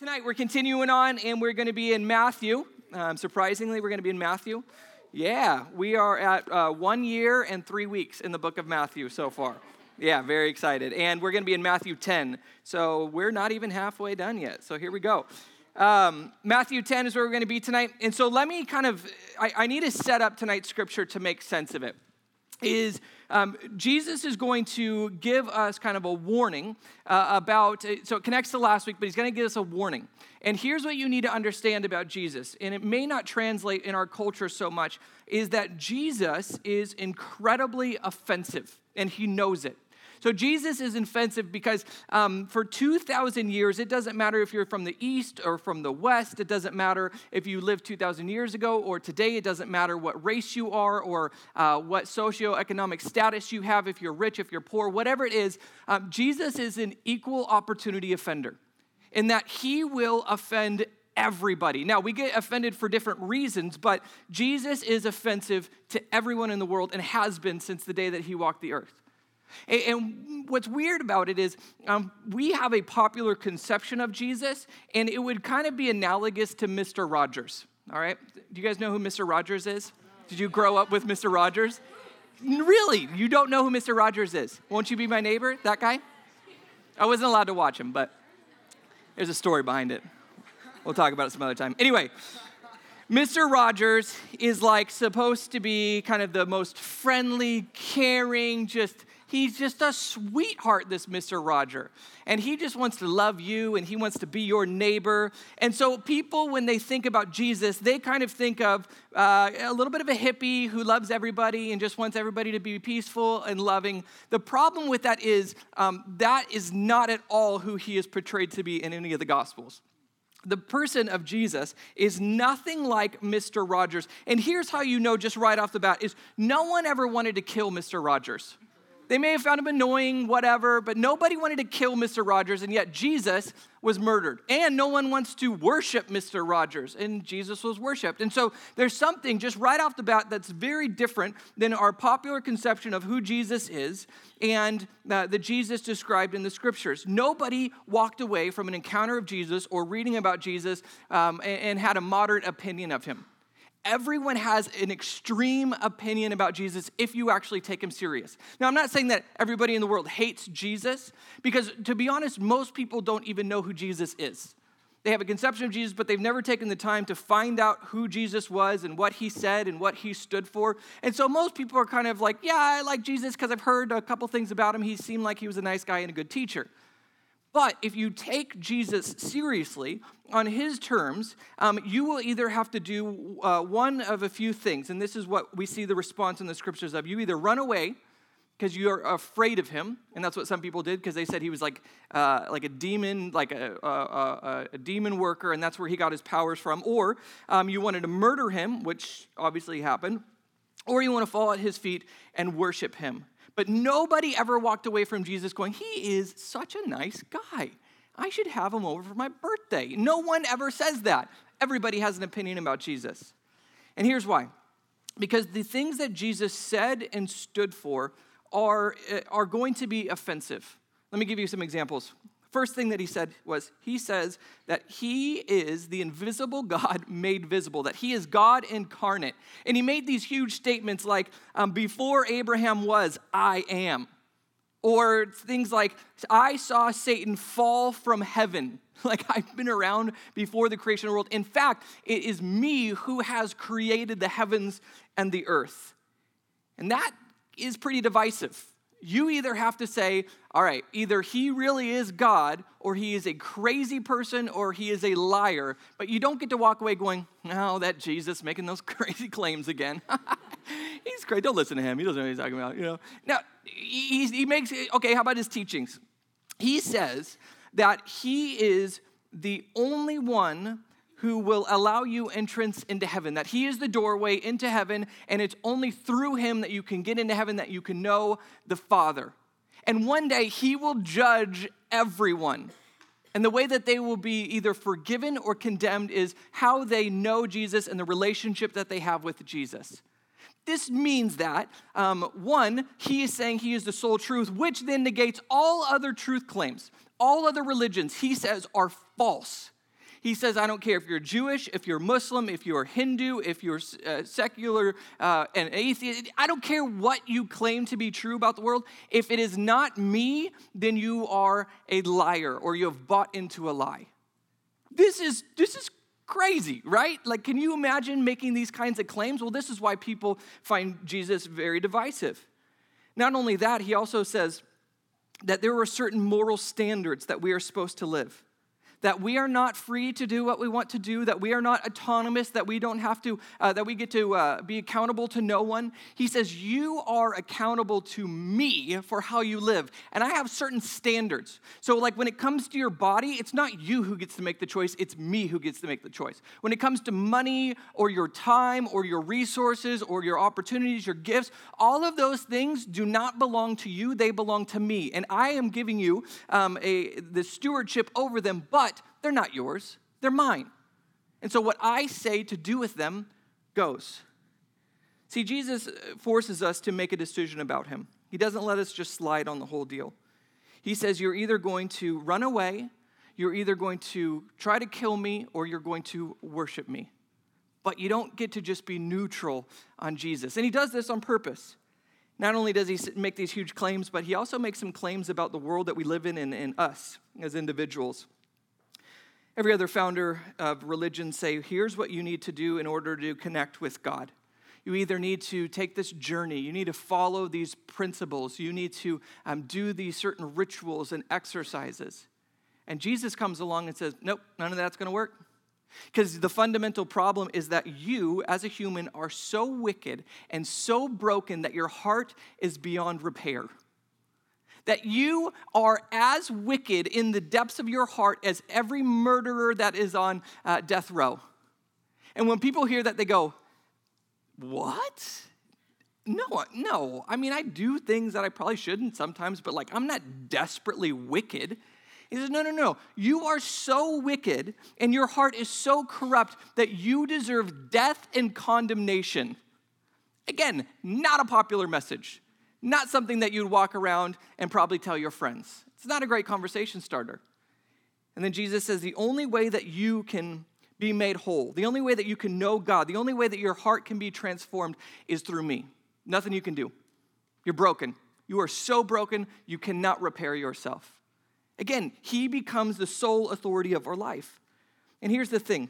Tonight we're continuing on and we're going to be in Matthew. Um, surprisingly, we're going to be in Matthew. Yeah, we are at uh, one year and three weeks in the book of Matthew so far. Yeah, very excited. And we're going to be in Matthew 10. So we're not even halfway done yet. So here we go. Um, Matthew 10 is where we're going to be tonight. And so let me kind of, I, I need to set up tonight's scripture to make sense of it is um, Jesus is going to give us kind of a warning uh, about, uh, so it connects to last week, but he's going to give us a warning. And here's what you need to understand about Jesus, and it may not translate in our culture so much, is that Jesus is incredibly offensive, and he knows it. So Jesus is offensive because um, for 2,000 years, it doesn't matter if you're from the East or from the West. It doesn't matter if you lived 2,000 years ago or today. It doesn't matter what race you are or uh, what socioeconomic status you have, if you're rich, if you're poor, whatever it is. Um, Jesus is an equal opportunity offender in that he will offend everybody. Now, we get offended for different reasons, but Jesus is offensive to everyone in the world and has been since the day that he walked the earth. And what's weird about it is um, we have a popular conception of Jesus, and it would kind of be analogous to Mr. Rogers. All right? Do you guys know who Mr. Rogers is? Did you grow up with Mr. Rogers? Really? You don't know who Mr. Rogers is? Won't you be my neighbor? That guy? I wasn't allowed to watch him, but there's a story behind it. We'll talk about it some other time. Anyway, Mr. Rogers is like supposed to be kind of the most friendly, caring, just He's just a sweetheart, this Mr. Roger. And he just wants to love you and he wants to be your neighbor. And so, people, when they think about Jesus, they kind of think of uh, a little bit of a hippie who loves everybody and just wants everybody to be peaceful and loving. The problem with that is um, that is not at all who he is portrayed to be in any of the Gospels the person of Jesus is nothing like Mr. Rogers. And here's how you know just right off the bat is no one ever wanted to kill Mr. Rogers. They may have found him annoying, whatever, but nobody wanted to kill Mr. Rogers, and yet Jesus was murdered. And no one wants to worship Mr. Rogers, and Jesus was worshiped. And so there's something just right off the bat that's very different than our popular conception of who Jesus is and uh, the Jesus described in the scriptures. Nobody walked away from an encounter of Jesus or reading about Jesus um, and, and had a moderate opinion of him everyone has an extreme opinion about Jesus if you actually take him serious. Now, I'm not saying that everybody in the world hates Jesus, because to be honest, most people don't even know who Jesus is. They have a conception of Jesus, but they've never taken the time to find out who Jesus was and what he said and what he stood for. And so most people are kind of like, yeah, I like Jesus because I've heard a couple things about him. He seemed like he was a nice guy and a good teacher. But if you take Jesus seriously on his terms, um, you will either have to do uh, one of a few things. And this is what we see the response in the scriptures of. You either run away because you're afraid of him, and that's what some people did because they said he was like, uh, like a demon, like a, a, a, demon worker, and that's where he got his powers from. Or um, you wanted to murder him, which obviously happened, or you want to fall at his feet and worship him. But nobody ever walked away from Jesus going, He is such a nice guy. I should have him over for my birthday. No one ever says that. Everybody has an opinion about Jesus. And here's why because the things that Jesus said and stood for are, eh, are going to be offensive. Let me give you some examples. First thing that he said was, he says that he is the invisible God made visible, that he is God incarnate. And he made these huge statements like, um, before Abraham was, I am. Or things like, I saw Satan fall from heaven. Like I've been around before the creation of the world. In fact, it is me who has created the heavens and the earth. And that is pretty divisive you either have to say, all right, either he really is God, or he is a crazy person, or he is a liar. But you don't get to walk away going, oh, that Jesus making those crazy claims again. he's crazy. Don't listen to him. He doesn't know what he's talking about. You know. Now he makes okay. How about his teachings? He says that he is the only one who will allow you entrance into heaven, that he is the doorway into heaven, and it's only through him that you can get into heaven, that you can know the Father. And one day he will judge everyone. And the way that they will be either forgiven or condemned is how they know Jesus and the relationship that they have with Jesus. This means that, um, one, he is saying he is the sole truth, which then negates all other truth claims. All other religions, he says, are false He says, I don't care if you're Jewish, if you're Muslim, if you're Hindu, if you're uh, secular uh, and atheist. I don't care what you claim to be true about the world. If it is not me, then you are a liar or you have bought into a lie. This is, this is crazy, right? Like, can you imagine making these kinds of claims? Well, this is why people find Jesus very divisive. Not only that, he also says that there are certain moral standards that we are supposed to live that we are not free to do what we want to do, that we are not autonomous, that we don't have to, uh, that we get to uh, be accountable to no one. He says, You are accountable to me for how you live. And I have certain standards. So, like when it comes to your body, it's not you who gets to make the choice, it's me who gets to make the choice. When it comes to money or your time or your resources or your opportunities, your gifts, all of those things do not belong to you, they belong to me. And I am giving you um, a, the stewardship over them, but they're not yours, they're mine. And so what I say to do with them goes. See, Jesus uh, forces us to make a decision about him. He doesn't let us just slide on the whole deal. He says, You're either going to run away, you're either going to try to kill me, or you're going to worship me. But you don't get to just be neutral on Jesus. And he does this on purpose. Not only does he make these huge claims, but he also makes some claims about the world that we live in and, and us as individuals. Every other founder of religion say, here's what you need to do in order to connect with God. You either need to take this journey, you need to follow these principles, you need to um, do these certain rituals and exercises. And Jesus comes along and says, nope, none of that's going to work. Because the fundamental problem is that you, as a human, are so wicked and so broken that your heart is beyond repair that you are as wicked in the depths of your heart as every murderer that is on uh, death row. And when people hear that, they go, What? No, no. I mean, I do things that I probably shouldn't sometimes, but like, I'm not desperately wicked. He says, No, no, no. You are so wicked and your heart is so corrupt that you deserve death and condemnation. Again, not a popular message not something that you'd walk around and probably tell your friends. It's not a great conversation starter. And then Jesus says the only way that you can be made whole, the only way that you can know God, the only way that your heart can be transformed is through me. Nothing you can do. You're broken. You are so broken, you cannot repair yourself. Again, He becomes the sole authority of our life. And here's the thing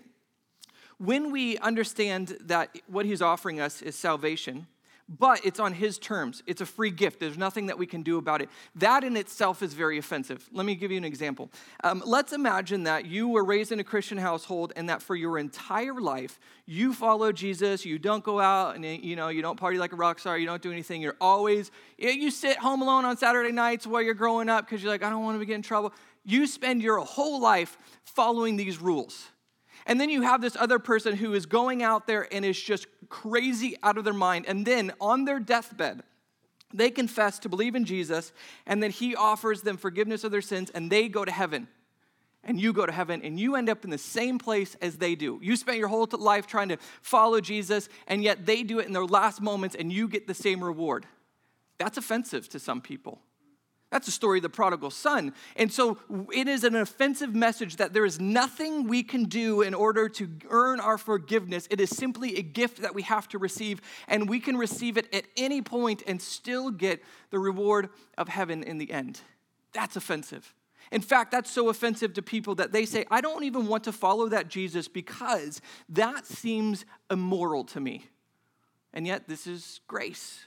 when we understand that what He's offering us is salvation, but it's on his terms. It's a free gift. There's nothing that we can do about it. That in itself is very offensive. Let me give you an example. Um, let's imagine that you were raised in a Christian household and that for your entire life, you follow Jesus. You don't go out and you know you don't party like a rock star. You don't do anything. You're always you sit home alone on Saturday nights while you're growing up because you're like I don't want to get in trouble. You spend your whole life following these rules. And then you have this other person who is going out there and is just crazy out of their mind. And then on their deathbed, they confess to believe in Jesus, and then he offers them forgiveness of their sins, and they go to heaven. And you go to heaven, and you end up in the same place as they do. You spent your whole life trying to follow Jesus, and yet they do it in their last moments, and you get the same reward. That's offensive to some people. That's the story of the prodigal son. And so it is an offensive message that there is nothing we can do in order to earn our forgiveness. It is simply a gift that we have to receive, and we can receive it at any point and still get the reward of heaven in the end. That's offensive. In fact, that's so offensive to people that they say, I don't even want to follow that Jesus because that seems immoral to me. And yet, this is grace.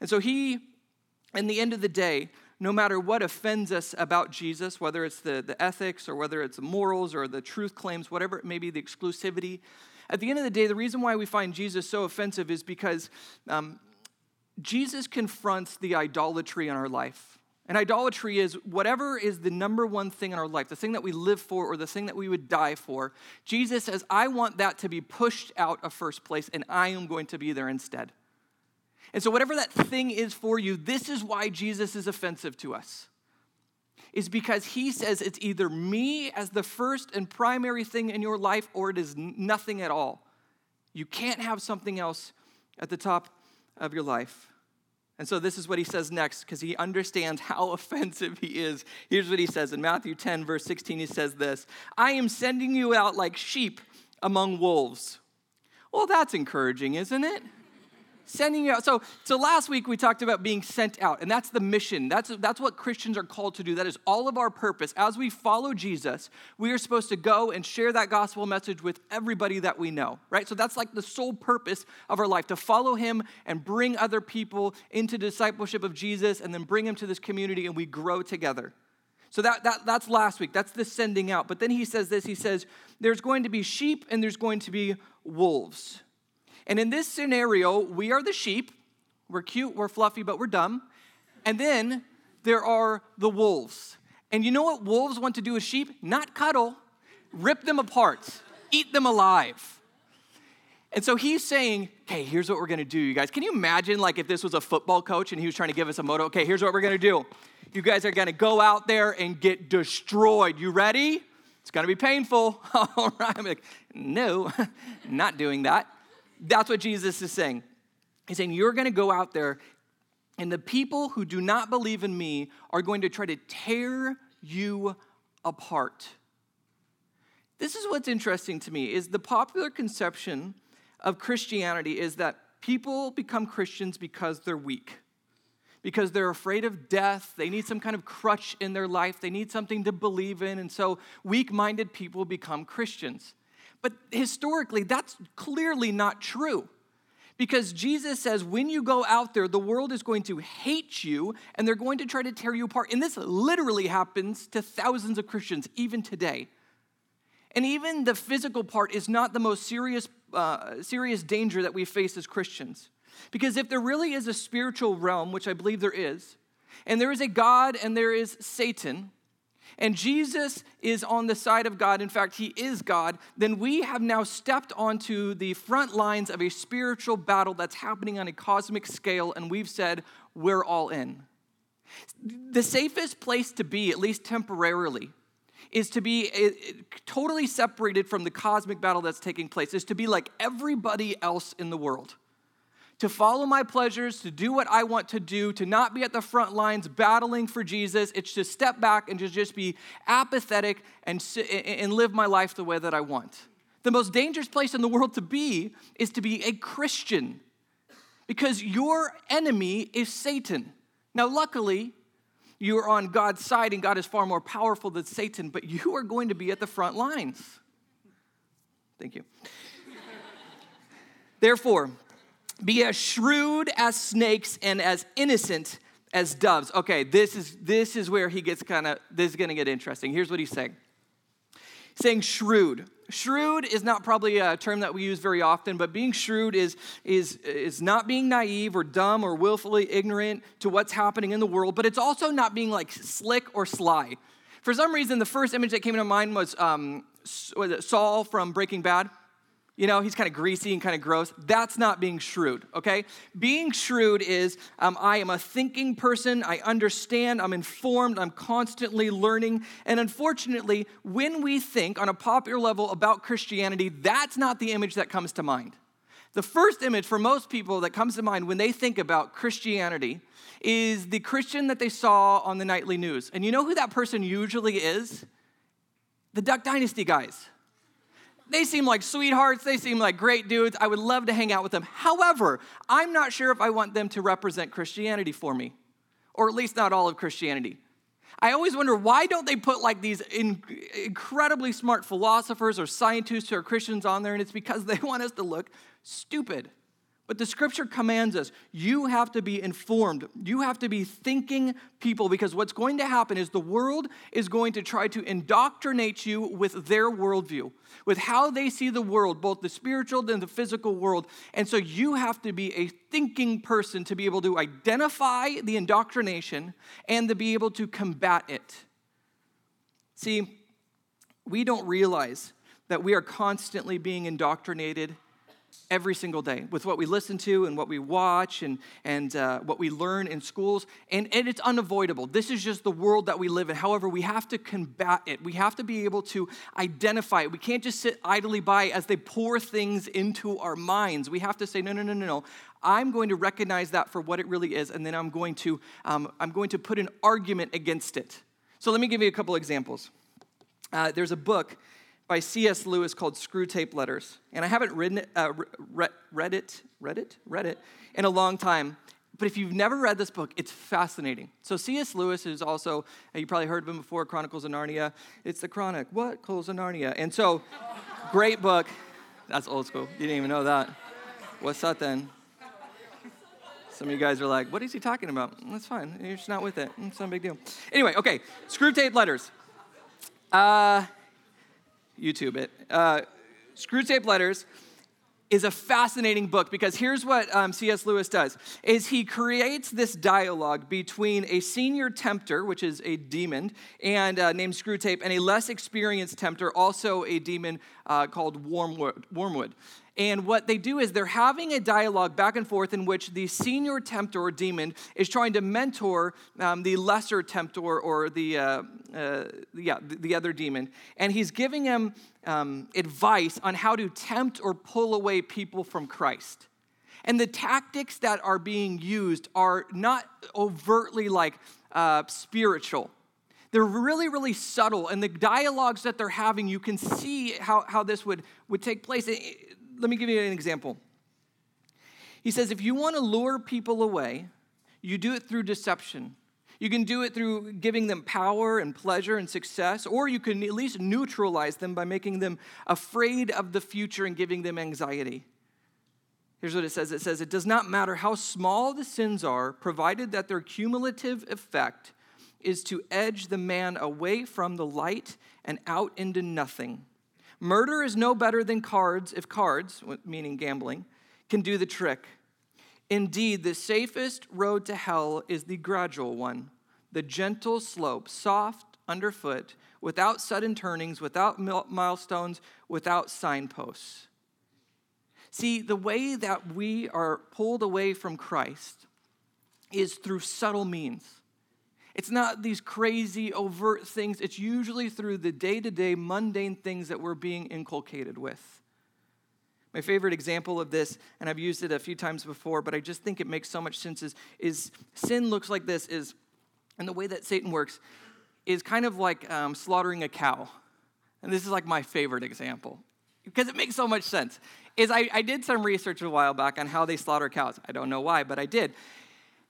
And so he in the end of the day, no matter what offends us about Jesus, whether it's the, the ethics or whether it's the morals or the truth claims, whatever it may be, the exclusivity, at the end of the day, the reason why we find Jesus so offensive is because um, Jesus confronts the idolatry in our life. And idolatry is whatever is the number one thing in our life, the thing that we live for or the thing that we would die for. Jesus says, I want that to be pushed out of first place, and I am going to be there instead. And so, whatever that thing is for you, this is why Jesus is offensive to us. Is because he says it's either me as the first and primary thing in your life or it is nothing at all. You can't have something else at the top of your life. And so this is what he says next because he understands how offensive he is. Here's what he says in Matthew 10, verse 16. He says this I am sending you out like sheep among wolves. Well, that's encouraging, isn't it? Sending you out. So, so last week we talked about being sent out, and that's the mission. That's, that's what Christians are called to do. That is all of our purpose. As we follow Jesus, we are supposed to go and share that gospel message with everybody that we know, right? So that's like the sole purpose of our life to follow him and bring other people into discipleship of Jesus and then bring them to this community and we grow together. So that, that, that's last week. That's the sending out. But then he says this he says, There's going to be sheep and there's going to be wolves. And in this scenario, we are the sheep. We're cute, we're fluffy, but we're dumb. And then there are the wolves. And you know what wolves want to do with sheep? Not cuddle, rip them apart, eat them alive. And so he's saying, okay, here's what we're gonna do, you guys. Can you imagine like if this was a football coach and he was trying to give us a motto? Okay, here's what we're gonna do. You guys are gonna go out there and get destroyed. You ready? It's gonna be painful. All right. I'm like, no, not doing that. That's what Jesus is saying. He's saying, You're going to go out there, and the people who do not believe in me are going to try to tear you apart. This is what's interesting to me is the popular conception of Christianity is that people become Christians because they're weak. Because they're afraid of death, they need some kind of crutch in their life, they need something to believe in, and so weak minded people become Christians. But historically, that's clearly not true. Because Jesus says, when you go out there, the world is going to hate you and they're going to try to tear you apart. And this literally happens to thousands of Christians, even today. And even the physical part is not the most serious, uh, serious danger that we face as Christians. Because if there really is a spiritual realm, which I believe there is, and there is a God and there is Satan, and Jesus is on the side of God, in fact, he is God, then we have now stepped onto the front lines of a spiritual battle that's happening on a cosmic scale, and we've said, we're all in. The safest place to be, at least temporarily, is to be totally separated from the cosmic battle that's taking place, is to be like everybody else in the world to follow my pleasures, to do what I want to do, to not be at the front lines battling for Jesus. It's to step back and to just be apathetic and, and live my life the way that I want. The most dangerous place in the world to be is to be a Christian because your enemy is Satan. Now, luckily, you are on God's side and God is far more powerful than Satan, but you are going to be at the front lines. Thank you. Therefore, be as shrewd as snakes and as innocent as doves. Okay, this is this is where he gets kind of this is going to get interesting. Here's what he's saying. Saying shrewd. Shrewd is not probably a term that we use very often, but being shrewd is, is, is not being naive or dumb or willfully ignorant to what's happening in the world, but it's also not being like slick or sly. For some reason, the first image that came into mind was, um, was Saul from Breaking Bad. You know, he's kind of greasy and kind of gross. That's not being shrewd, okay? Being shrewd is um, I am a thinking person. I understand. I'm informed. I'm constantly learning. And unfortunately, when we think on a popular level about Christianity, that's not the image that comes to mind. The first image for most people that comes to mind when they think about Christianity is the Christian that they saw on the nightly news. And you know who that person usually is? The Duck Dynasty guys they seem like sweethearts. They seem like great dudes. I would love to hang out with them. However, I'm not sure if I want them to represent Christianity for me, or at least not all of Christianity. I always wonder why don't they put like these in, incredibly smart philosophers or scientists who are Christians on there, and it's because they want us to look stupid. But the scripture commands us you have to be informed. You have to be thinking people because what's going to happen is the world is going to try to indoctrinate you with their worldview, with how they see the world, both the spiritual and the physical world. And so you have to be a thinking person to be able to identify the indoctrination and to be able to combat it. See, we don't realize that we are constantly being indoctrinated every single day with what we listen to and what we watch and, and uh, what we learn in schools. And, and it's unavoidable. This is just the world that we live in. However, we have to combat it. We have to be able to identify it. We can't just sit idly by as they pour things into our minds. We have to say, no, no, no, no, no. I'm going to recognize that for what it really is, and then I'm going to, um, I'm going to put an argument against it. So let me give you a couple examples. Uh, there's a book by C.S. Lewis called Screwtape Letters. And I haven't written it, uh, read, read it, read it, read it in a long time. But if you've never read this book, it's fascinating. So C.S. Lewis is also, uh, you probably heard of him before, Chronicles of Narnia. It's the Chronic. What? Chronicles of Narnia. And so, great book. That's old school. You didn't even know that. What's that then? Some of you guys are like, what is he talking about? That's fine. You're just not with it. It's not a big deal. Anyway, okay. Screwtape Letters. Uh, YouTube it. Uh, Screwtape Letters is a fascinating book because here's what um, cs lewis does is he creates this dialogue between a senior tempter which is a demon and uh, named screwtape and a less experienced tempter also a demon uh, called wormwood, wormwood and what they do is they're having a dialogue back and forth in which the senior tempter or demon is trying to mentor um, the lesser tempter or the, uh, uh, yeah, the, the, other demon. And he's giving him um, advice on how to tempt or pull away people from Christ. And the tactics that are being used are not overtly like uh, spiritual. They're really, really subtle. And the dialogues that they're having, you can see how, how this would, would take place let me give you an example. He says, if you want to lure people away, you do it through deception. You can do it through giving them power and pleasure and success, or you can at least neutralize them by making them afraid of the future and giving them anxiety. Here's what it says it says, It does not matter how small the sins are, provided that their cumulative effect is to edge the man away from the light and out into nothing. Murder is no better than cards if cards, meaning gambling, can do the trick. Indeed, the safest road to hell is the gradual one, the gentle slope, soft underfoot, without sudden turnings, without milestones, without signposts. See, the way that we are pulled away from Christ is through subtle means. It's not these crazy, overt things. It's usually through the day to day, mundane things that we're being inculcated with. My favorite example of this, and I've used it a few times before, but I just think it makes so much sense, is, is sin looks like this, is, and the way that Satan works is kind of like um, slaughtering a cow. And this is like my favorite example because it makes so much sense. Is I, I did some research a while back on how they slaughter cows. I don't know why, but I did.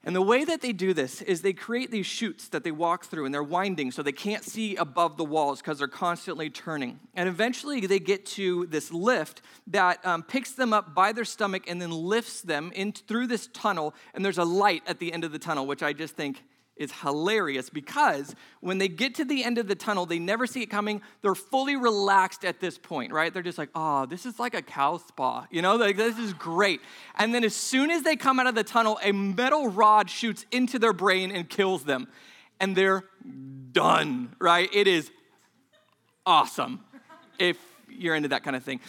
And the way that they do this is they create these chutes that they walk through and they're winding so they can't see above the walls because they're constantly turning. And eventually they get to this lift that um, picks them up by their stomach and then lifts them in through this tunnel. And there's a light at the end of the tunnel, which I just think is hilarious because when they get to the end of the tunnel, they never see it coming. They're fully relaxed at this point, right? They're just like, oh, this is like a cow spa, you know, like this is great. And then as soon as they come out of the tunnel, a metal rod shoots into their brain and kills them. And they're done, right? It is awesome if you're into that kind of thing.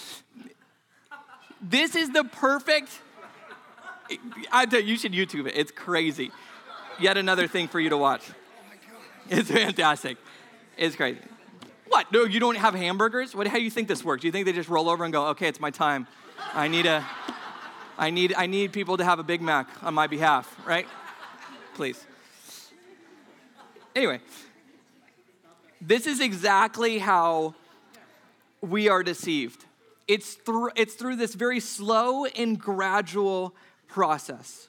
This is the perfect. I tell you, you should YouTube it. It's crazy yet another thing for you to watch. It's fantastic. It's crazy. What? No, you don't have hamburgers? What? How do you think this works? Do you think they just roll over and go, "Okay, it's my time. I need a, I need, I need people to have a Big Mac on my behalf, right? Please." Anyway, this is exactly how we are deceived. It's through, it's through this very slow and gradual process.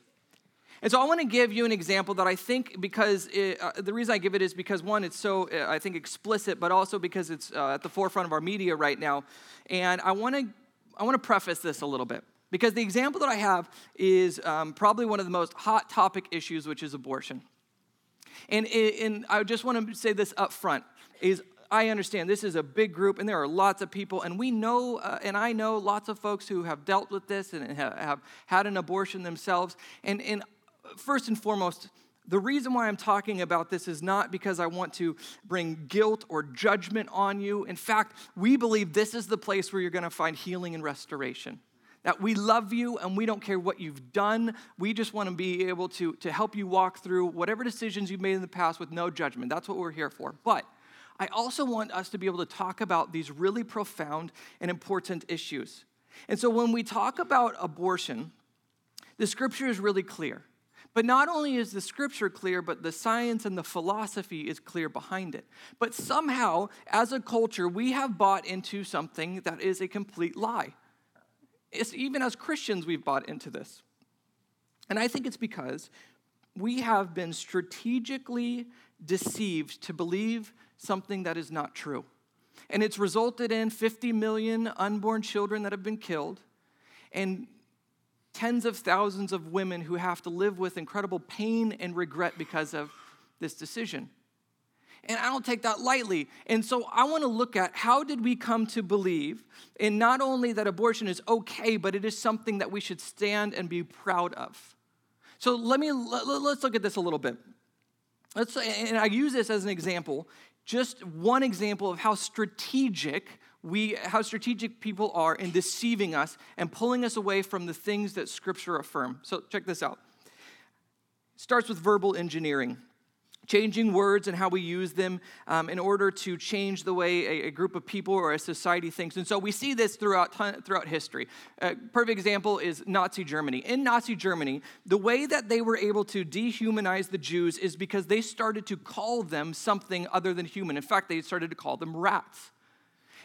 And so I want to give you an example that I think because it, uh, the reason I give it is because one, it's so uh, I think explicit, but also because it's uh, at the forefront of our media right now. And I want to I want to preface this a little bit because the example that I have is um, probably one of the most hot topic issues, which is abortion. And, and I just want to say this up front is I understand this is a big group and there are lots of people, and we know, uh, and I know lots of folks who have dealt with this and have, have had an abortion themselves. And, and first and foremost, the reason why I'm talking about this is not because I want to bring guilt or judgment on you. In fact, we believe this is the place where you're going to find healing and restoration. that we love you and we don't care what you've done. We just want to be able to, to help you walk through whatever decisions you've made in the past with no judgment. That's what we're here for. But I also want us to be able to talk about these really profound and important issues. And so when we talk about abortion, the scripture is really clear. But not only is the scripture clear, but the science and the philosophy is clear behind it. But somehow, as a culture, we have bought into something that is a complete lie. It's, even as Christians, we've bought into this. And I think it's because we have been strategically deceived to believe something that is not true. And it's resulted in 50 million unborn children that have been killed and tens of thousands of women who have to live with incredible pain and regret because of this decision. And I don't take that lightly. And so I want to look at how did we come to believe in not only that abortion is okay, but it is something that we should stand and be proud of. So let me let's look at this a little bit. Let's and I use this as an example, just one example of how strategic we how strategic people are in deceiving us and pulling us away from the things that scripture affirm. So check this out. Starts with verbal engineering changing words and how we use them um, in order to change the way a, a, group of people or a society thinks. And so we see this throughout, throughout history. A perfect example is Nazi Germany. In Nazi Germany, the way that they were able to dehumanize the Jews is because they started to call them something other than human. In fact, they started to call them rats.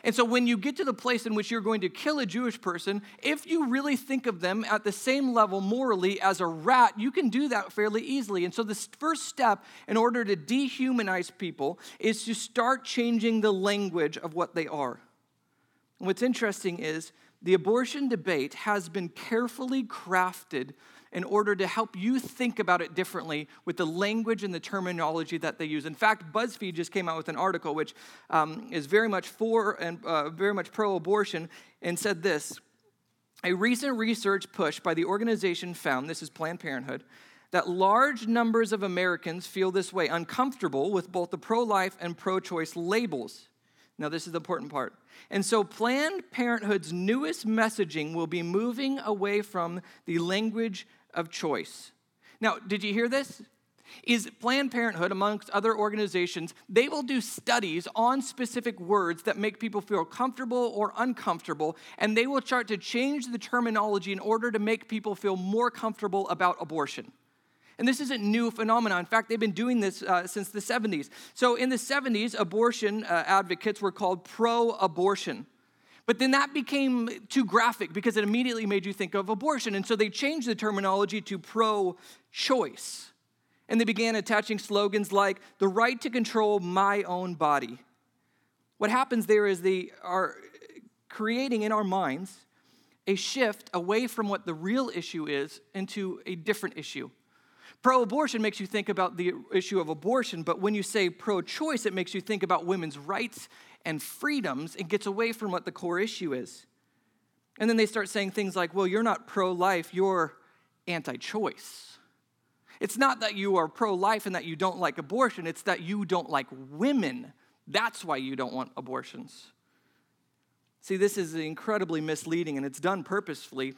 And so when you get to the place in which you're going to kill a Jewish person, if you really think of them at the same level morally as a rat, you can do that fairly easily. And so the first step in order to dehumanize people is to start changing the language of what they are. And what's interesting is the abortion debate has been carefully crafted in order to help you think about it differently with the language and the terminology that they use. In fact, BuzzFeed just came out with an article which um, is very much for and uh, very much pro abortion and said this A recent research push by the organization found, this is Planned Parenthood, that large numbers of Americans feel this way, uncomfortable with both the pro life and pro choice labels. Now, this is the important part. And so, Planned Parenthood's newest messaging will be moving away from the language of choice. Now, did you hear this? Is Planned Parenthood, amongst other organizations, they will do studies on specific words that make people feel comfortable or uncomfortable, and they will start to change the terminology in order to make people feel more comfortable about abortion. And this isn't new phenomenon. In fact, they've been doing this uh, since the 70s. So in the 70s, abortion uh, advocates were called pro-abortion. But then that became too graphic because it immediately made you think of abortion. And so they changed the terminology to pro choice. And they began attaching slogans like the right to control my own body. What happens there is they are creating in our minds a shift away from what the real issue is into a different issue. Pro abortion makes you think about the issue of abortion, but when you say pro choice, it makes you think about women's rights and freedoms and gets away from what the core issue is. And then they start saying things like, well, you're not pro life, you're anti choice. It's not that you are pro life and that you don't like abortion, it's that you don't like women. That's why you don't want abortions. See, this is incredibly misleading and it's done purposefully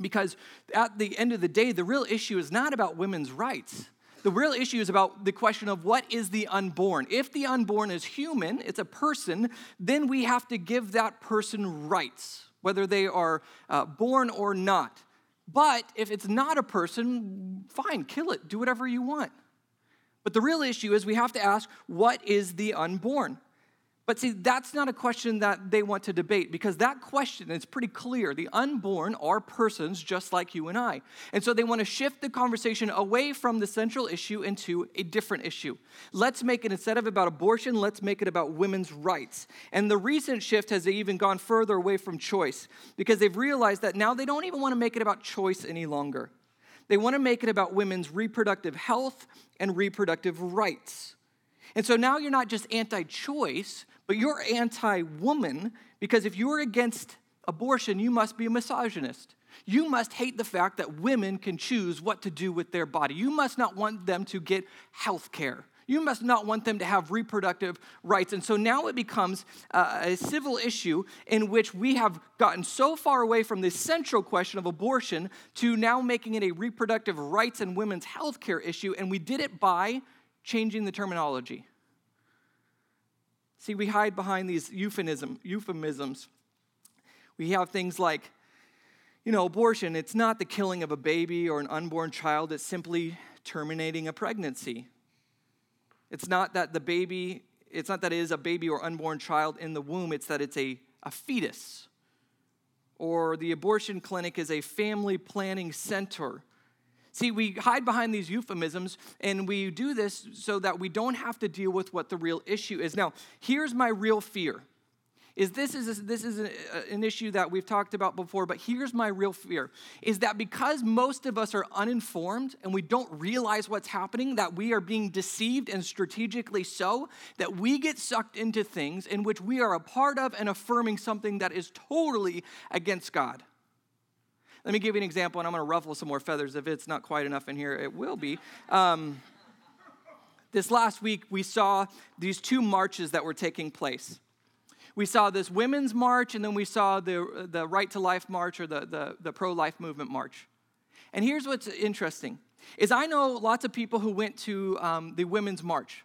because at the end of the day, the real issue is not about women's rights. The real issue is about the question of what is the unborn. If the unborn is human, it's a person, then we have to give that person rights, whether they are uh, born or not. But if it's not a person, fine, kill it, do whatever you want. But the real issue is we have to ask what is the unborn? But see, that's not a question that they want to debate because that question is pretty clear. The unborn are persons just like you and I. And so they want to shift the conversation away from the central issue into a different issue. Let's make it, instead of about abortion, let's make it about women's rights. And the recent shift has even gone further away from choice because they've realized that now they don't even want to make it about choice any longer. They want to make it about women's reproductive health and reproductive rights. And so now you're not just anti choice, but you're anti woman because if you're against abortion, you must be a misogynist. You must hate the fact that women can choose what to do with their body. You must not want them to get health care. You must not want them to have reproductive rights. And so now it becomes uh, a civil issue in which we have gotten so far away from the central question of abortion to now making it a reproductive rights and women's health care issue. And we did it by changing the terminology. See, we hide behind these euphemism, euphemisms. We have things like, you know, abortion, it's not the killing of a baby or an unborn child, it's simply terminating a pregnancy. It's not that the baby, it's not that it is a baby or unborn child in the womb, it's that it's a, a fetus. Or the abortion clinic is a family planning center. See, we hide behind these euphemisms and we do this so that we don't have to deal with what the real issue is. Now, here's my real fear. Is this is this is an issue that we've talked about before, but here's my real fear is that because most of us are uninformed and we don't realize what's happening, that we are being deceived and strategically so, that we get sucked into things in which we are a part of and affirming something that is totally against God. Let me give you an example, and I'm going to ruffle some more feathers. If it's not quite enough in here, it will be. Um, this last week, we saw these two marches that were taking place. We saw this women's march, and then we saw the, the Right to Life march or the, the, the pro life movement march. And here's what's interesting is I know lots of people who went to um, the women's march.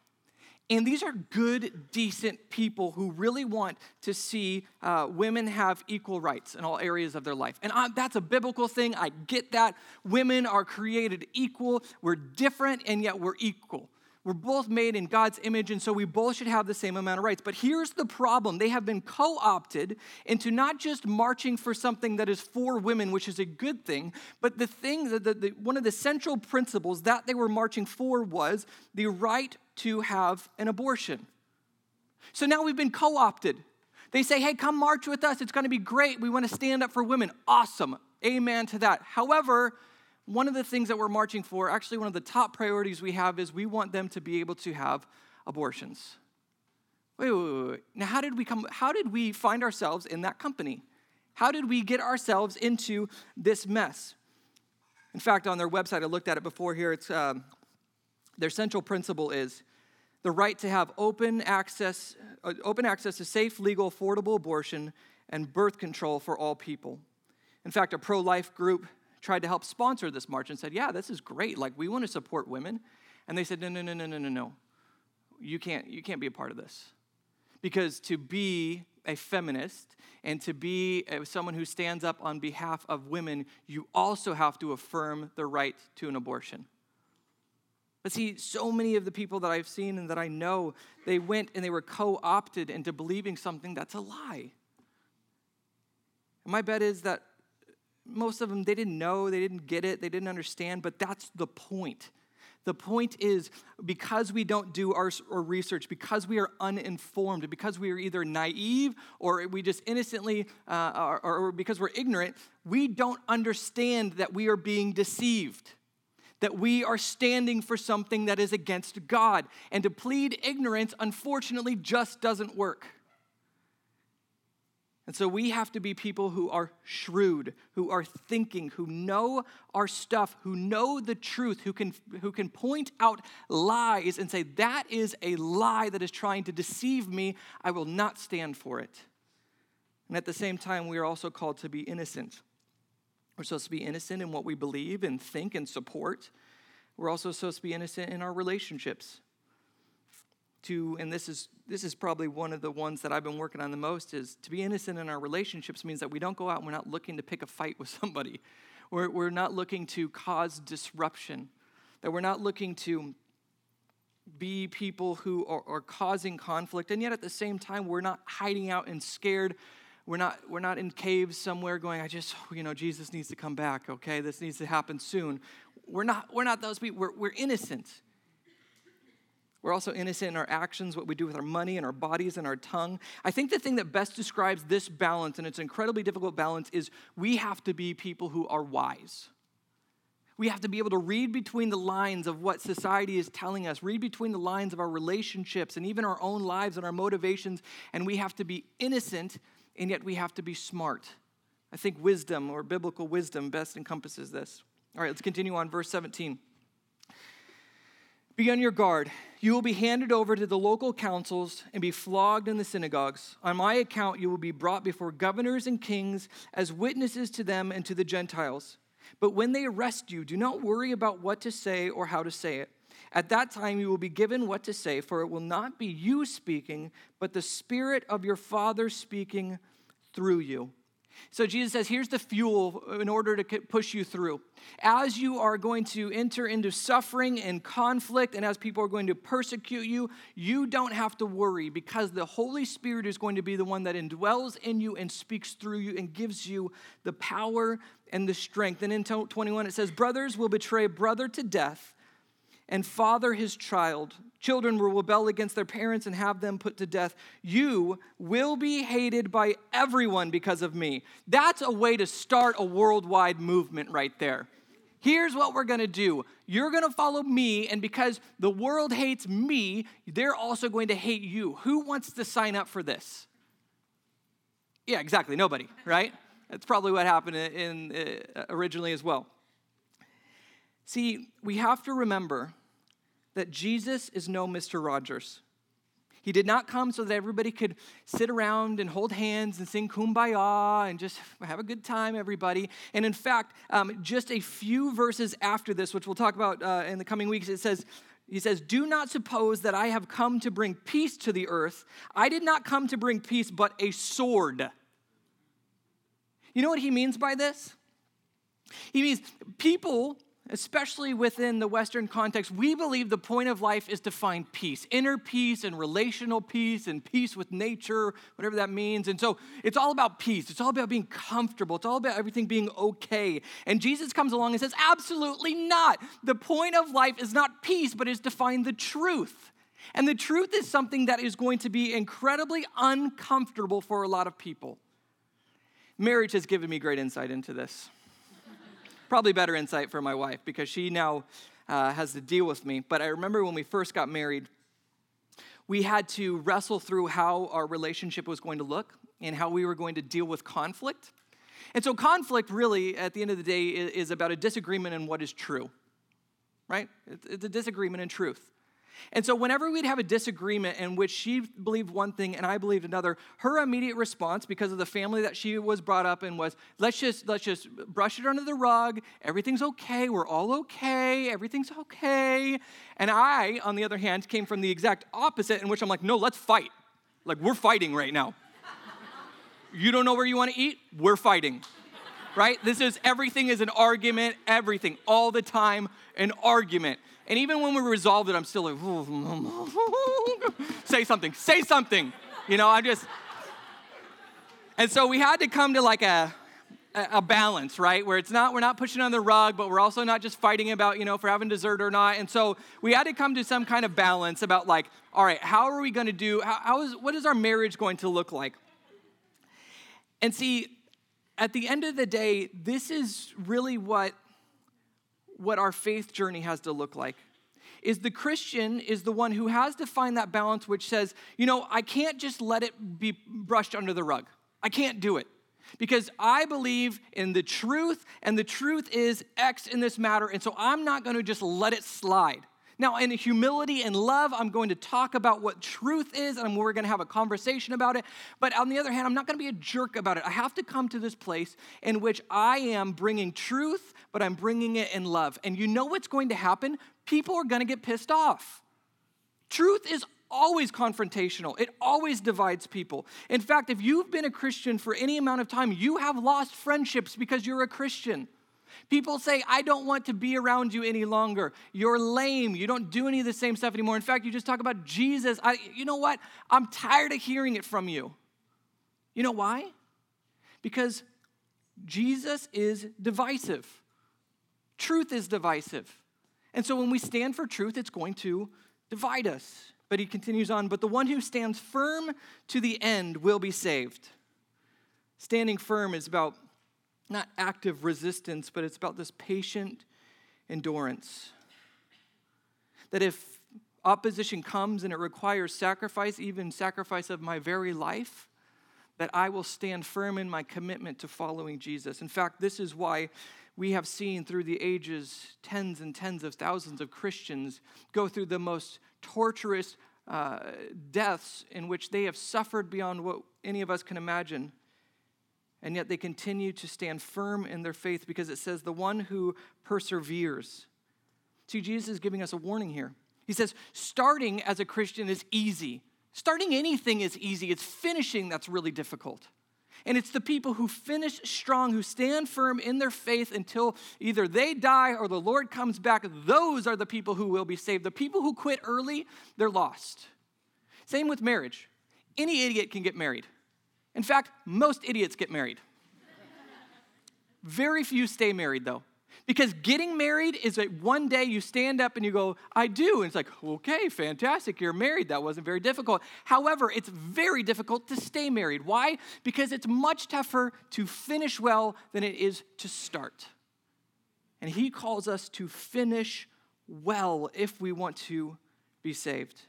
And these are good, decent people who really want to see uh, women have equal rights in all areas of their life. And I, that's a biblical thing. I get that. Women are created equal. We're different, and yet we're equal. We're both made in God's image, and so we both should have the same amount of rights. But here's the problem they have been co opted into not just marching for something that is for women, which is a good thing, but the thing, that the, the, one of the central principles that they were marching for was the right to have an abortion. So now we've been co opted. They say, hey, come march with us. It's going to be great. We want to stand up for women. Awesome. Amen to that. However, one of the things that we're marching for, actually, one of the top priorities we have is we want them to be able to have abortions. Wait, wait, wait, wait. Now, how did we come? How did we find ourselves in that company? How did we get ourselves into this mess? In fact, on their website, I looked at it before here. It's um, their central principle is the right to have open access, uh, open access to safe, legal, affordable abortion and birth control for all people. In fact, a pro-life group tried to help sponsor this march and said, Yeah, this is great. Like, we want to support women. And they said, No, no, no, no, no, no, no. You can't, you can't be a part of this. Because to be a feminist and to be uh, someone who stands up on behalf of women, you also have to affirm the right to an abortion. But see, so many of the people that I've seen and that I know, they went and they were co opted into believing something that's a lie. And my bet is that most of them, they didn't know, they didn't get it, they didn't understand, but that's the point. The point is because we don't do our, our, research, because we are uninformed, because we are either naive or we just innocently, uh, or, or because we're ignorant, we don't understand that we are being deceived, that we are standing for something that is against God. And to plead ignorance, unfortunately, just doesn't work. And so we have to be people who are shrewd, who are thinking, who know our stuff, who know the truth, who can, who can point out lies and say, that is a lie that is trying to deceive me. I will not stand for it. And at the same time, we are also called to be innocent. We're supposed to be innocent in what we believe and think and support. We're also supposed to be innocent in our relationships to and this is this is probably one of the ones that I've been working on the most is to be innocent in our relationships means that we don't go out and we're not looking to pick a fight with somebody. We're, we're not looking to cause disruption. That we're not looking to be people who are, are causing conflict. And yet at the same time, we're not hiding out and scared. We're not, we're not in caves somewhere going, I just, you know, Jesus needs to come back, okay? This needs to happen soon. We're not, we're not those people. We're, we're innocent. We're also innocent in our actions, what we do with our money and our bodies and our tongue. I think the thing that best describes this balance, and it's an incredibly difficult balance, is we have to be people who are wise. We have to be able to read between the lines of what society is telling us, read between the lines of our relationships and even our own lives and our motivations, and we have to be innocent, and yet we have to be smart. I think wisdom or biblical wisdom best encompasses this. All right, let's continue on verse 17. Be on your guard. You will be handed over to the local councils and be flogged in the synagogues. On my account, you will be brought before governors and kings as witnesses to them and to the Gentiles. But when they arrest you, do not worry about what to say or how to say it. At that time, you will be given what to say, for it will not be you speaking, but the Spirit of your Father speaking through you. So Jesus says, here's the fuel in order to push you through. As you are going to enter into suffering and conflict, and as people are going to persecute you, you don't have to worry because the Holy Spirit is going to be the one that indwells in you and speaks through you and gives you the power and the strength. And in 21, it says, Brothers will betray brother to death and father his child. Children will rebel against their parents and have them put to death. You will be hated by everyone because of me. That's a way to start a worldwide movement right there. Here's what we're gonna do you're gonna follow me, and because the world hates me, they're also going to hate you. Who wants to sign up for this? Yeah, exactly. Nobody, right? That's probably what happened in, in uh, originally as well. See, we have to remember that Jesus is no Mr. Rogers. He did not come so that everybody could sit around and hold hands and sing kumbaya and just have a good time, everybody. And in fact, um, just a few verses after this, which we'll talk about uh, in the coming weeks, it says, he says, Do not suppose that I have come to bring peace to the earth. I did not come to bring peace, but a sword. You know what he means by this? He means people especially within the Western context, we believe the point of life is to find peace inner peace and relational peace and peace with nature, whatever that means. And so it's all about peace. It's all about being comfortable. It's all about everything being okay. And Jesus comes along and says, Absolutely not. The point of life is not peace, but is to find the truth. And the truth is something that is going to be incredibly uncomfortable for a lot of people. Marriage has given me great insight into this probably better insight for my wife because she now uh, has to deal with me. But I remember when we first got married, we had to wrestle through how our relationship was going to look and how we were going to deal with conflict. And so, conflict really, at the end of the day, is about a disagreement in what is true, right? It's a disagreement in truth. And so, whenever we'd have a disagreement in which she believed one thing and I believed another, her immediate response, because of the family that she was brought up in, was let's just let's just brush it under the rug. Everything's okay. We're all okay. Everything's okay. And I, on the other hand, came from the exact opposite, in which I'm like, no, let's fight. Like we're fighting right now. you don't know where you want to eat? We're fighting. Right? This is everything is an argument, everything, all the time, an argument. And even when we resolved it, I'm still like, mm, mm, mm. say something, say something. You know, I just. And so we had to come to like a, a balance, right? Where it's not, we're not pushing on the rug, but we're also not just fighting about, you know, if we're having dessert or not. And so we had to come to some kind of balance about like, all right, how are we going to do, how, how is, what is our marriage going to look like? And see, at the end of the day, this is really what what our faith journey has to look like is the Christian is the one who has to find that balance which says, you know, I can't just let it be brushed under the rug. I can't do it. Because I believe in the truth, and the truth is X in this matter, and so I'm not going to just let it slide. Now, in humility and love, I'm going to talk about what truth is, and we're going to have a conversation about it. But on the other hand, I'm not going to be a jerk about it. I have to come to this place in which I am bringing truth, but I'm bringing it in love. And you know what's going to happen? People are going to get pissed off. Truth is always confrontational. It always divides people. In fact, if you've been a Christian for any amount of time, you have lost friendships because you're a Christian. People say, I don't want to be around you any longer. You're lame. You don't do any of the same stuff anymore. In fact, you just talk about Jesus. I, you know what? I'm tired of hearing it from you. You know why? Because Jesus is divisive. Truth is divisive. And so when we stand for truth, it's going to divide us. But he continues on, but the one who stands firm to the end will be saved. Standing firm is about not active resistance, but it's about this patient endurance. That if opposition comes and it requires sacrifice, even sacrifice of my very life, that I will stand firm in my commitment to following Jesus. In fact, this is why we have seen through the ages tens and tens of thousands of Christians go through the most torturous uh, deaths in which they have suffered beyond what any of us can imagine. And yet they continue to stand firm in their faith because it says, the one who perseveres. See, Jesus is giving us a warning here. He says, starting as a Christian is easy. Starting anything is easy, it's finishing that's really difficult. And it's the people who finish strong, who stand firm in their faith until either they die or the Lord comes back. Those are the people who will be saved. The people who quit early, they're lost. Same with marriage. Any idiot can get married. In fact, most idiots get married. Very few stay married, though. Because getting married is that one day you stand up and you go, I do. And it's like, okay, fantastic, you're married. That wasn't very difficult. However, it's very difficult to stay married. Why? Because it's much tougher to finish well than it is to start. And he calls us to finish well if we want to be saved.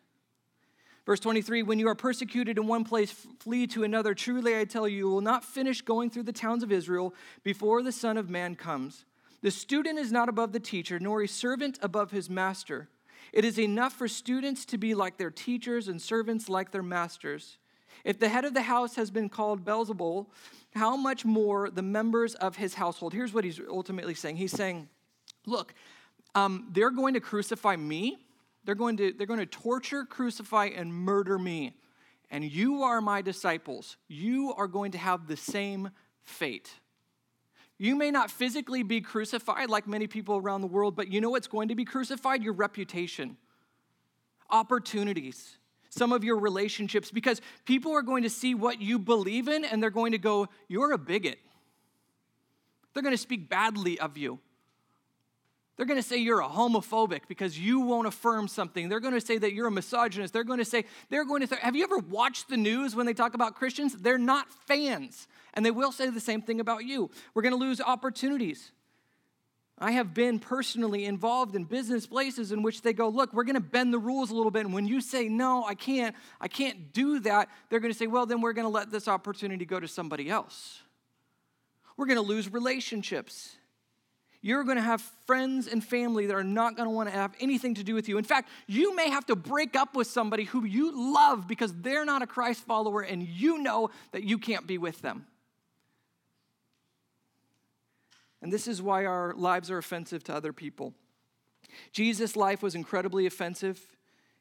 Verse 23 When you are persecuted in one place, flee to another. Truly, I tell you, you will not finish going through the towns of Israel before the Son of Man comes. The student is not above the teacher, nor a servant above his master. It is enough for students to be like their teachers and servants like their masters. If the head of the house has been called Beelzebul, how much more the members of his household? Here's what he's ultimately saying. He's saying, look, um, they're going to crucify me. They're going to, they're going to torture, crucify, and murder me. And you are my disciples. You are going to have the same fate. You may not physically be crucified like many people around the world, but you know what's going to be crucified? Your reputation, opportunities, some of your relationships, because people are going to see what you believe in and they're going to go, You're a bigot. They're going to speak badly of you. They're going to say you're a homophobic because you won't affirm something. They're going to say that you're a misogynist. They're going to say, they're going to, th- have you ever watched the news when they talk about Christians? They're not fans. And they will say the same thing about you. We're going to lose opportunities. I have been personally involved in business places in which they go, look, we're going to bend the rules a little bit. And when you say, no, I can't, I can't do that, they're going to say, well, then we're going to let this opportunity go to somebody else. We're going to lose relationships. You're going to have friends and family that are not going to want to have anything to do with you. In fact, you may have to break up with somebody who you love because they're not a Christ follower and you know that you can't be with them. And this is why our lives are offensive to other people. Jesus' life was incredibly offensive,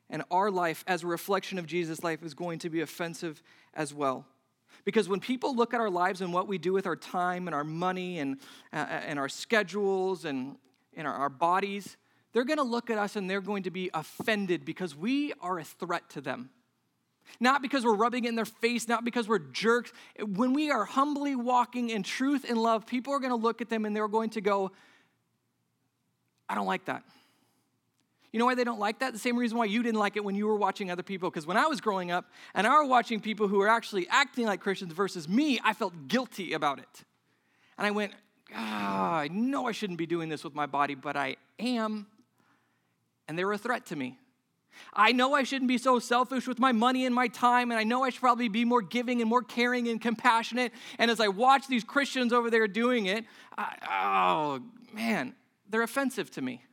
and our life, as a reflection of Jesus' life, is going to be offensive as well. Because when people look at our lives and what we do with our time and our money and, uh, and our schedules and, and our, our bodies, they're going to look at us and they're going to be offended because we are a threat to them. Not because we're rubbing it in their face, not because we're jerks. When we are humbly walking in truth and love, people are going to look at them and they're going to go, I don't like that. You know why they don't like that? The same reason why you didn't like it when you were watching other people. Because when I was growing up and I was watching people who were actually acting like Christians versus me, I felt guilty about it. And I went, ah, I know I shouldn't be doing this with my body, but I am. And they were a threat to me. I know I shouldn't be so selfish with my money and my time, and I know I should probably be more giving and more caring and compassionate. And as I watch these Christians over there doing it, I, oh man, they're offensive to me.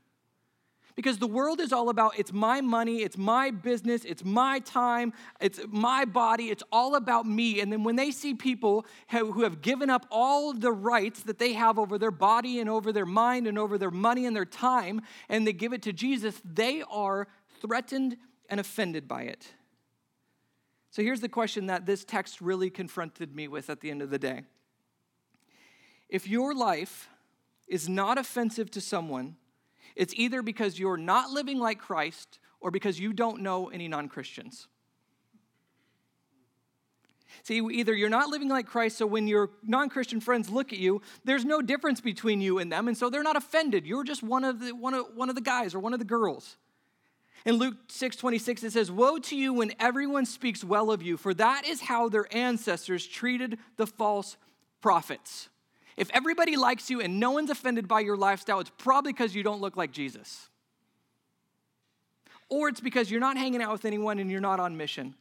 Because the world is all about it's my money, it's my business, it's my time, it's my body, it's all about me. And then when they see people who have given up all the rights that they have over their body and over their mind and over their money and their time, and they give it to Jesus, they are threatened and offended by it. So here's the question that this text really confronted me with at the end of the day. If your life is not offensive to someone, it's either because you're not living like Christ or because you don't know any non Christians. See, either you're not living like Christ, so when your non Christian friends look at you, there's no difference between you and them, and so they're not offended. You're just one of the, one of, one of the guys or one of the girls. In Luke 6 26, it says, Woe to you when everyone speaks well of you, for that is how their ancestors treated the false prophets. If everybody likes you and no one's offended by your lifestyle, it's probably because you don't look like Jesus. Or it's because you're not hanging out with anyone and you're not on mission.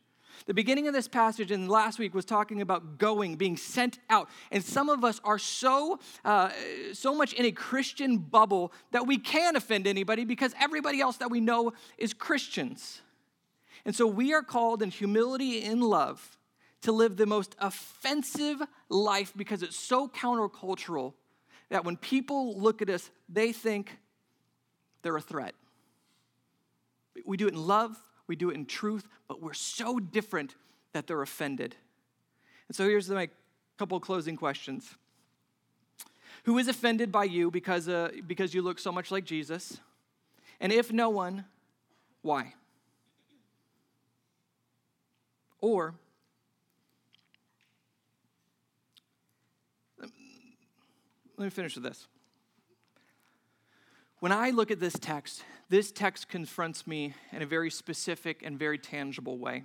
The beginning of this passage and last week was talking about going, being sent out. And some of us are so, uh, so much in a Christian bubble that we can't offend anybody because everybody else that we know is Christians. And so we are called in humility and love to live the most offensive life because it's so countercultural that when people look at us, they think they're a threat. We do it in love, we do it in truth, but we're so different that they're offended. And so here's my couple closing questions. Who is offended by you because, uh, because you look so much like Jesus? And if no one, why? Or, me finish with this. When I look at this text, this text confronts me in a very specific and very tangible way.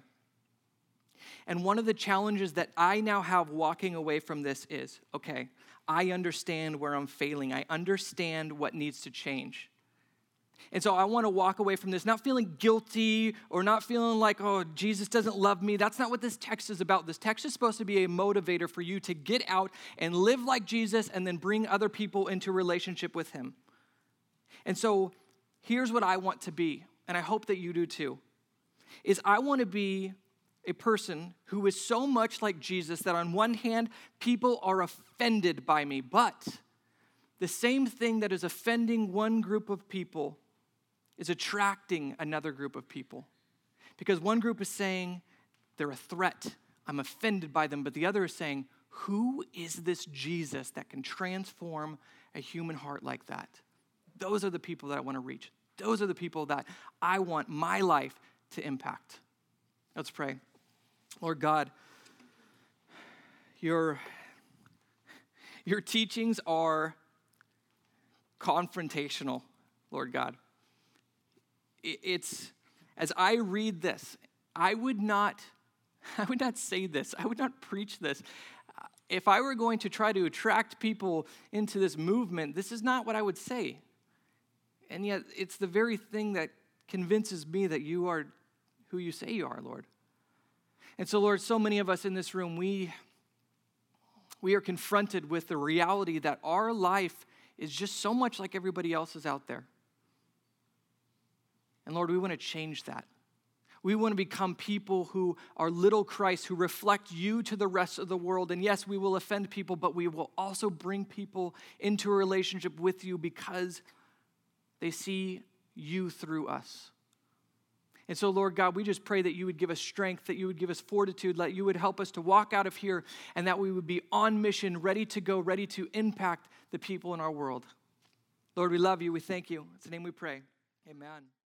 And one of the challenges that I now have walking away from this is okay, I understand where I'm failing, I understand what needs to change. And so I want to walk away from this not feeling guilty or not feeling like, oh, Jesus doesn't love me. That's not what this text is about. This text is supposed to be a motivator for you to get out and live like Jesus and then bring other people into relationship with him. And so here's what I want to be, and I hope that you do too. Is I want to be a person who is so much like Jesus that on one hand, people are offended by me, but the same thing that is offending one group of people is attracting another group of people. Because one group is saying they're a threat, I'm offended by them, but the other is saying, Who is this Jesus that can transform a human heart like that? Those are the people that I want to reach. Those are the people that I want my life to impact. Let's pray. Lord God, your, your teachings are confrontational, Lord God. It's, as I read this, I would not, I would not say this, I would not preach this. Uh, if I were going to try to attract people into this movement, this is not what I would say. And yet, it's the very thing that convinces me that you are who you say you are, Lord. And so, Lord, so many of us in this room, we, we are confronted with the reality that our life is just so much like everybody else's out there. And Lord, we want to change that. We want to become people who are little Christ, who reflect you to the rest of the world. And yes, we will offend people, but we will also bring people into a relationship with you because they see you through us. And so, Lord God, we just pray that you would give us strength, that you would give us fortitude, that you would help us to walk out of here, and that we would be on mission, ready to go, ready to impact the people in our world. Lord, we love you. We thank you. It's the name we pray. Amen.